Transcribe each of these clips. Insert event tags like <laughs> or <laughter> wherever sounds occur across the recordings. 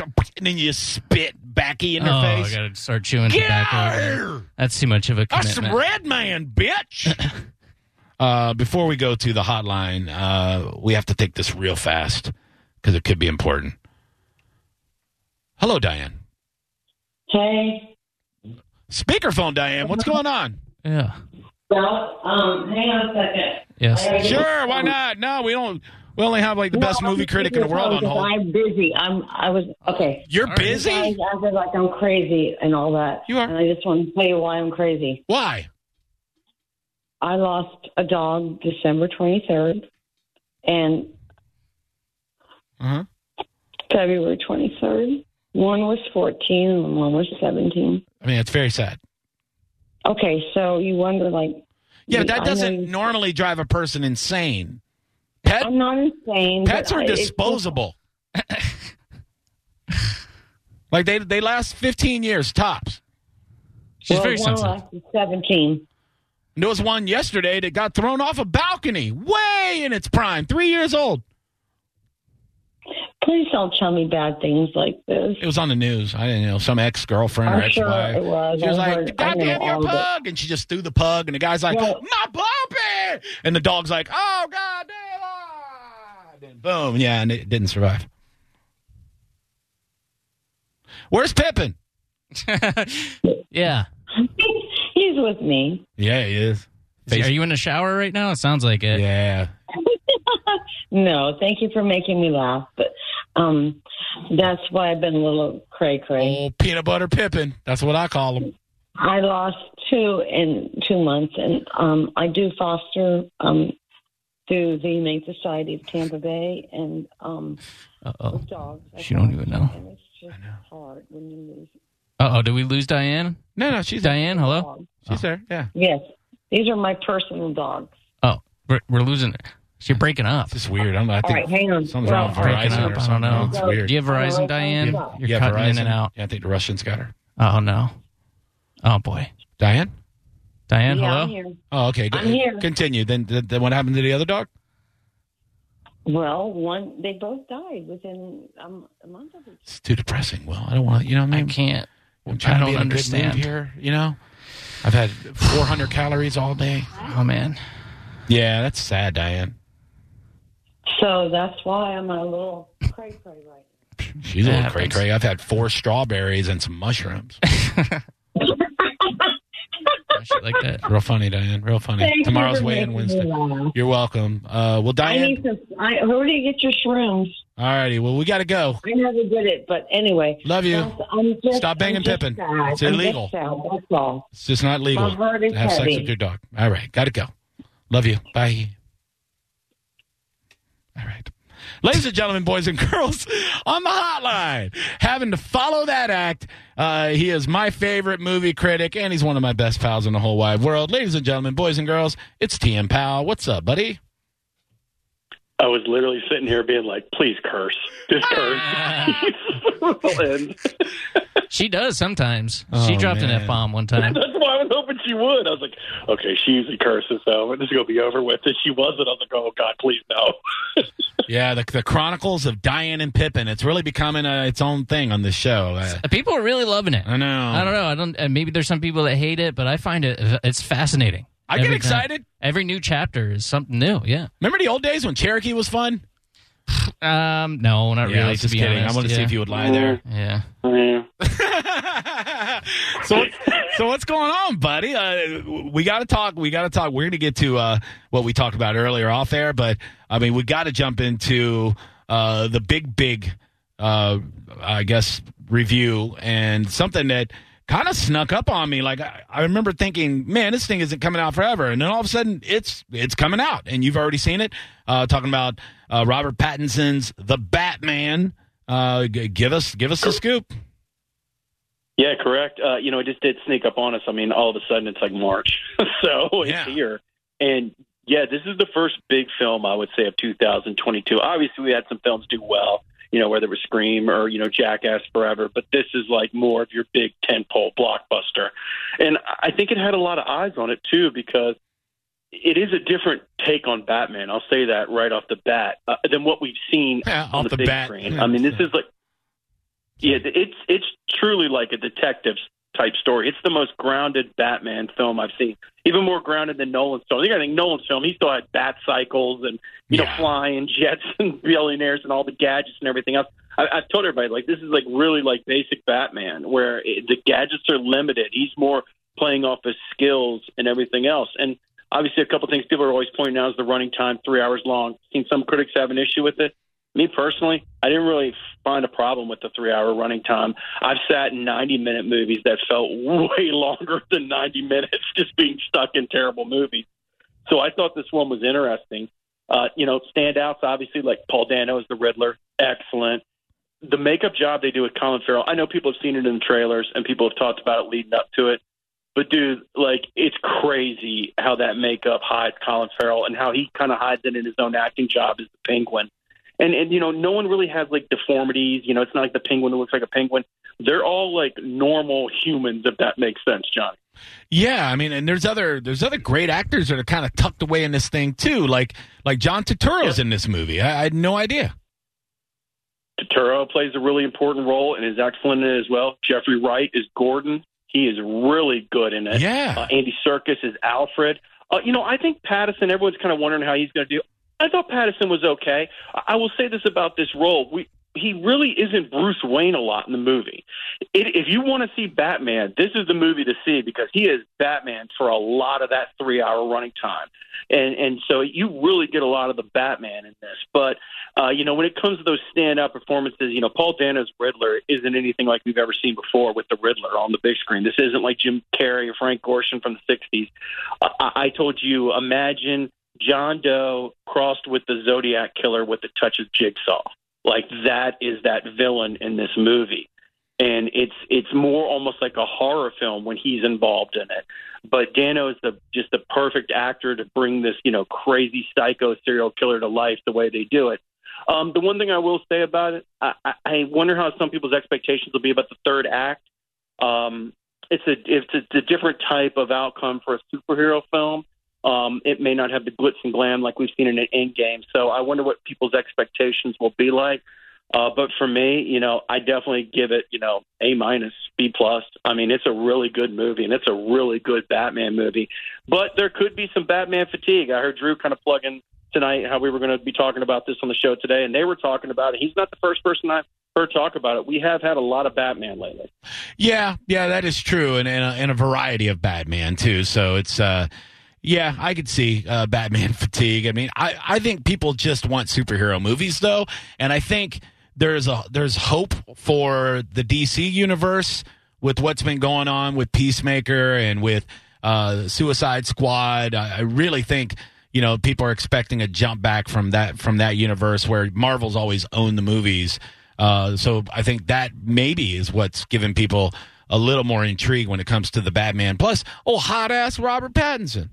And then you spit backy in their oh, face. I gotta start chewing Get tobacco. out again. here! That's too much of a That's some red man, bitch. <laughs> uh, before we go to the hotline, uh, we have to take this real fast because it could be important. Hello, Diane. Hey. Speakerphone, Diane. What's going on? yeah. Well, um, hang on a second. Yes. I gotta get Sure, why not? No, we don't. We only have like the No, best I'm movie critic in the world on hold. I'm busy. I'm. I was okay. You're All right. Busy. guys acted like I'm crazy and all that. You are. And I just want to tell you why I'm crazy. Why? I lost a dog December 23rd and Uh-huh. February 23rd. One was 14 and one was 17. I mean, it's very sad. Okay, so you wonder, like, Yeah, but that doesn't normally drive a person insane. Pet, I'm not insane. pets are I- disposable. <laughs> like they they last 15 years tops. She's well, very one sensitive. lasted 17. And there was one yesterday that got thrown off a balcony, way in its prime, three years old. Please don't tell me bad things like this. It was on the news. I didn't know some ex girlfriend or ex sure wife. it was. She was I like, heard- I "God damn your it. pug!" And she just threw the pug, and the guy's like, Well- "My puppy!" And the dog's like, "Oh God then boom, yeah, and it didn't survive. Where's Pippin? <laughs> yeah. He's with me. Yeah, he is. Is- Are you in the shower right now? It sounds like it. Yeah. <laughs> No, thank you for making me laugh. But um, that's why I've been a little cray cray. Old peanut butter Pippin. That's what I call him. I lost two in two months, and um, I do foster um, through the Humane Society of Tampa Bay and um, with dogs. I She don't foster, even know. And it's just hard when you lose Uh oh. Did we lose Diane? No, no, she's Diane, hello. dogs. She's there. Yeah. Yes, these are my personal dogs. Oh, we're, we're losing. She's breaking up. It's just weird. I don't know. I All think right, hang on. something's wrong with Well, Breaking Verizon up. or I don't something. know. It's weird. Do you have Verizon, Diane? yeah. You're yeah, cutting Verizon. in and out. Yeah, I think the Russians got her. Oh no. Oh boy. Diane? Diane, yeah, hello. I'm here. Oh, okay. I'm here. Continue. Then, then then what happened to the other dog? Well, one they both died within um, a month of each. It's too depressing. Well, I don't want to, you know what I I can't. I'm trying I to don't be in a good understand. mood here, you know? I've had 400 calories all day. Oh man. Yeah, that's sad, Diane. So that's why I'm a little cray cray right now. She's a little cray cray. I've had four strawberries and some mushrooms. <laughs> Shit like that. Real funny, Diane. Real funny. Thank Tomorrow's for weigh-in Wednesday. laugh. You're welcome. Uh, well, I Diane. need to. I, where do you get your shrooms? All righty. Well, we got to go. I never did it, but anyway. Love you. Just, Stop banging Pippin. sad. It's illegal. That's all. It's just not legal My heart is have sex with your dog. All right. Got to go. Love you. Bye. All right. Ladies and gentlemen, boys and girls, on the hotline, having to follow that act. Uh, he is my favorite movie critic, and he's one of my best pals in the whole wide world. Ladies and gentlemen, boys and girls, it's TM Powell. What's up, buddy? I was literally sitting here being like, please curse. Just <laughs> curse. <laughs> and She does sometimes. Oh, she dropped an man. F bomb one time. <laughs> that's why I was hoping she would. I was like, okay, she usually curses, so this is going to be over with. If she wasn't, I was like, oh, God, please no. <laughs> Yeah, the, the Chronicles of Diane and Pippin. It's really becoming uh its own thing on this show. Uh, People are really loving it. I know. I don't know. I don't. Uh, maybe there's some people that hate it, but I find it. It's fascinating. I get Every time. excited. Every new chapter is something new. Yeah. Remember the old days when Cherokee was fun? Um. No, not Yeah, really. just kidding. honest. I want to see if you would lie there. Yeah. Yeah. <laughs> so, so what's going on, buddy? Uh, we got to talk. We got to talk. We're going to get to uh, what we talked about earlier off air, but I mean, we got to jump into uh, the big, big, uh, I guess, review and something that kind of snuck up on me. Like I, I remember thinking, man, this thing isn't coming out forever, and then all of a sudden, it's it's coming out, and you've already seen it. Uh, talking about uh, Robert Pattinson's The Batman. Uh, g- give us give us the scoop. Yeah, correct. Uh, you know, it just did sneak up on us. I mean, all of a sudden it's like March, <laughs> so it's Yeah. here. And yeah, this is the first big film I would say of 2022. Obviously, we had some films do well, you know, whether it was Scream or you know Jackass Forever, but this is like more of your big tentpole blockbuster. And I think it had a lot of eyes on it too because it is a different take on Batman. I'll say that right off the bat uh, than what we've seen Yeah, on the, the big bat. screen. I mean, this is like yeah, it's it's truly like a detective type story. It's the most grounded Batman film I've seen. Even more grounded than Nolan's film. I think Nolan's film, he still had bat cycles and you know flying jets <laughs> and billionaires and all the gadgets and everything else. I, I've told everybody like this is like really like basic Batman, where it, the gadgets are limited. He's more playing off his skills and everything else. And obviously, a couple things people are always pointing out is the running time, three hours long. i Seen some critics have an issue with it. Me personally, I didn't really find a problem with the three hour running time. I've sat in 90 minute movies that felt <laughs> way longer than 90 minutes just being stuck in terrible movies. So I thought this one was interesting. Uh, you know, standouts, obviously, like Paul Dano as the Riddler, excellent. The makeup job they do with Colin Farrell, I know people have seen it in the trailers and people have talked about it leading up to it. But dude, like it's crazy how that makeup hides Colin Farrell and how he kind of hides it in his own acting job as the Penguin. And and you know, no one really has like deformities. You know, it's not like the Penguin that looks like a penguin. They're all like normal humans, if that makes sense, Johnny. Yeah, I mean, and there's other there's other great actors that are kind of tucked away in this thing too, like like John Turturro's in this movie. I, I had no idea. Turturro plays a really important role and is excellent in it as well. Jeffrey Wright is Gordon. He is really good in it. Yeah. Uh, Andy Serkis is Alfred. Uh, you know, I think Pattinson. Everyone's kind of wondering how he's going to do. I thought Pattinson was okay. I, will say this about this role: we he really isn't Bruce Wayne a lot in the movie. It, if you want to see Batman, this is the movie to see because he is Batman for a lot of that three-hour running time, and and so you really get a lot of the Batman in this. But uh, you know, when it comes to those stand-up performances, you know, Paul Dano's Riddler isn't anything like we've ever seen before with the Riddler on the big screen. This isn't like Jim Carrey or Frank Gorshin from the '60s. Uh, I, I told you, imagine John Doe crossed with the Zodiac killer with a touch of Jigsaw. Like that is that villain in this movie. And it's it's more almost like a horror film when he's involved in it. But Dano is the just the perfect actor to bring this, you know, crazy psycho serial killer to life the way they do it. Um, the one thing I will say about it, I, I wonder how some people's expectations will be about the third act. Um, it's a it's a, a different type of outcome for a superhero film. Um, it may not have the glitz and glam like we've seen in an Endgame. So I wonder what people's expectations will be like. Uh, but for me, you know, I definitely give it, you know, A minus, B plus. I mean, it's a really good movie and it's a really good Batman movie. But there could be some Batman fatigue. I heard Drew kind of plug in tonight how we were going to be talking about this on the show today, and they were talking about it. He's not the first person I've heard talk about it. We have had a lot of Batman lately. Yeah, yeah, that is true, and and a, and a variety of Batman too. So it's uh, yeah, I could see uh, Batman <laughs> fatigue. I mean, I I think people just want superhero movies though, and I think there's a there's hope for the DC universe with what's been going on with Peacemaker and with uh, Suicide Squad. I, I really think you know people are expecting a jump back from that from that universe where Marvel's always owned the movies. Uh, so I think that maybe is what's giving people a little more intrigue when it comes to the Batman. Plus, oh, hot ass Robert Pattinson.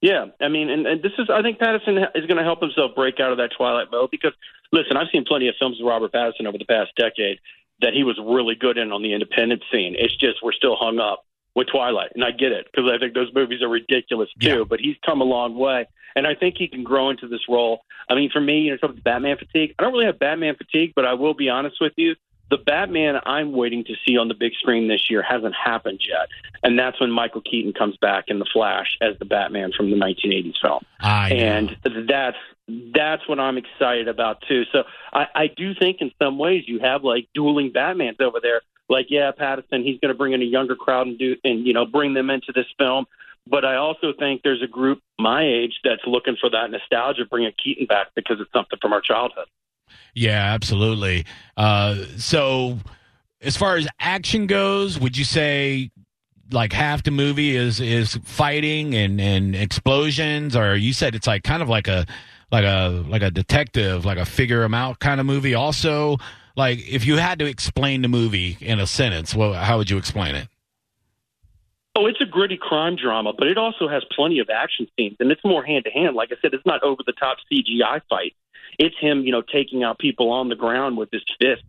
Yeah, I mean, and, and this is, I think Patterson is going to help himself break out of that Twilight mode because, listen, I've seen plenty of films of Robert Pattinson over the past decade that he was really good in on the independent scene. It's just we're still hung up with Twilight, and I get it because I think those movies are ridiculous too. Yeah. But he's come a long way, and I think he can grow into this role. I mean, for me, you know, something Batman fatigue. I don't really have Batman fatigue, but I will be honest with you. The Batman I'm waiting to see on the big screen this year hasn't happened yet, and that's when Michael Keaton comes back in the Flash as the Batman from the 1980s film I know. and that's that's what I'm excited about too. So I, I do think in some ways you have like dueling Batmans over there. Like yeah, Patterson, he's going to bring in a younger crowd and do and you know bring them into this film. But I also think there's a group my age that's looking for that nostalgia, bringing Keaton back because it's something from our childhood. Yeah, absolutely. Uh, so, as far as action goes, would you say like half the movie is is fighting and and explosions, or you said it's like kind of like a like a like a detective, like a figure him out kind of movie. Also, like if you had to explain the movie in a sentence, well, how would you explain it? Oh, it's a gritty crime drama, but it also has plenty of action scenes, and it's more hand to hand. Like I said, it's not over the top CGI fight. It's him, you know, taking out people on the ground with his fist.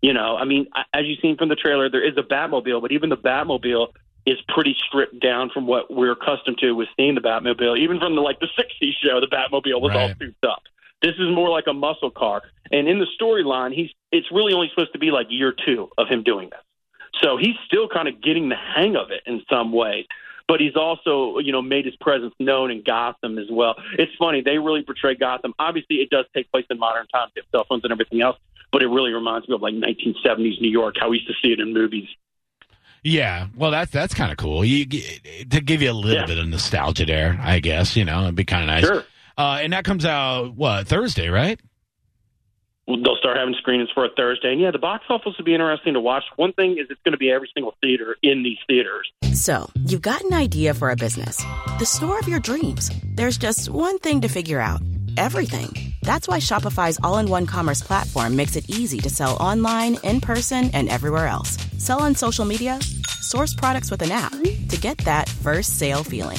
You know, I mean, as you've seen from the trailer, there is a Batmobile, but even the Batmobile is pretty stripped down from what we're accustomed to with seeing the Batmobile. Even from the like the '60s show, the Batmobile was all souped up. This is more like a muscle car, and in the storyline, he's it's really only supposed to be like year two of him doing this. So he's still kind of getting the hang of it in some ways. But he's also, you know, made his presence known in Gotham as well. It's funny they really portray Gotham. Obviously, it does take place in modern times, with cell phones and everything else. But it really reminds me of like 1970s New York, how we used to see it in movies. Yeah, well, that's that's kind of cool. You, to give you a little Yeah. bit of nostalgia there, I guess. You know, it'd be kind of nice. Sure. Uh, and that comes out what Thursday, right? They'll start having screenings for a Thursday. And yeah, the box office will be interesting to watch. One thing is it's going to be every single theater in these theaters. So, you've got an idea for a business, the store of your dreams. There's just one thing to figure out everything. That's why Shopify's all in one commerce platform makes it easy to sell online, in person, and everywhere else. Sell on social media, source products with an app to get that first sale feeling.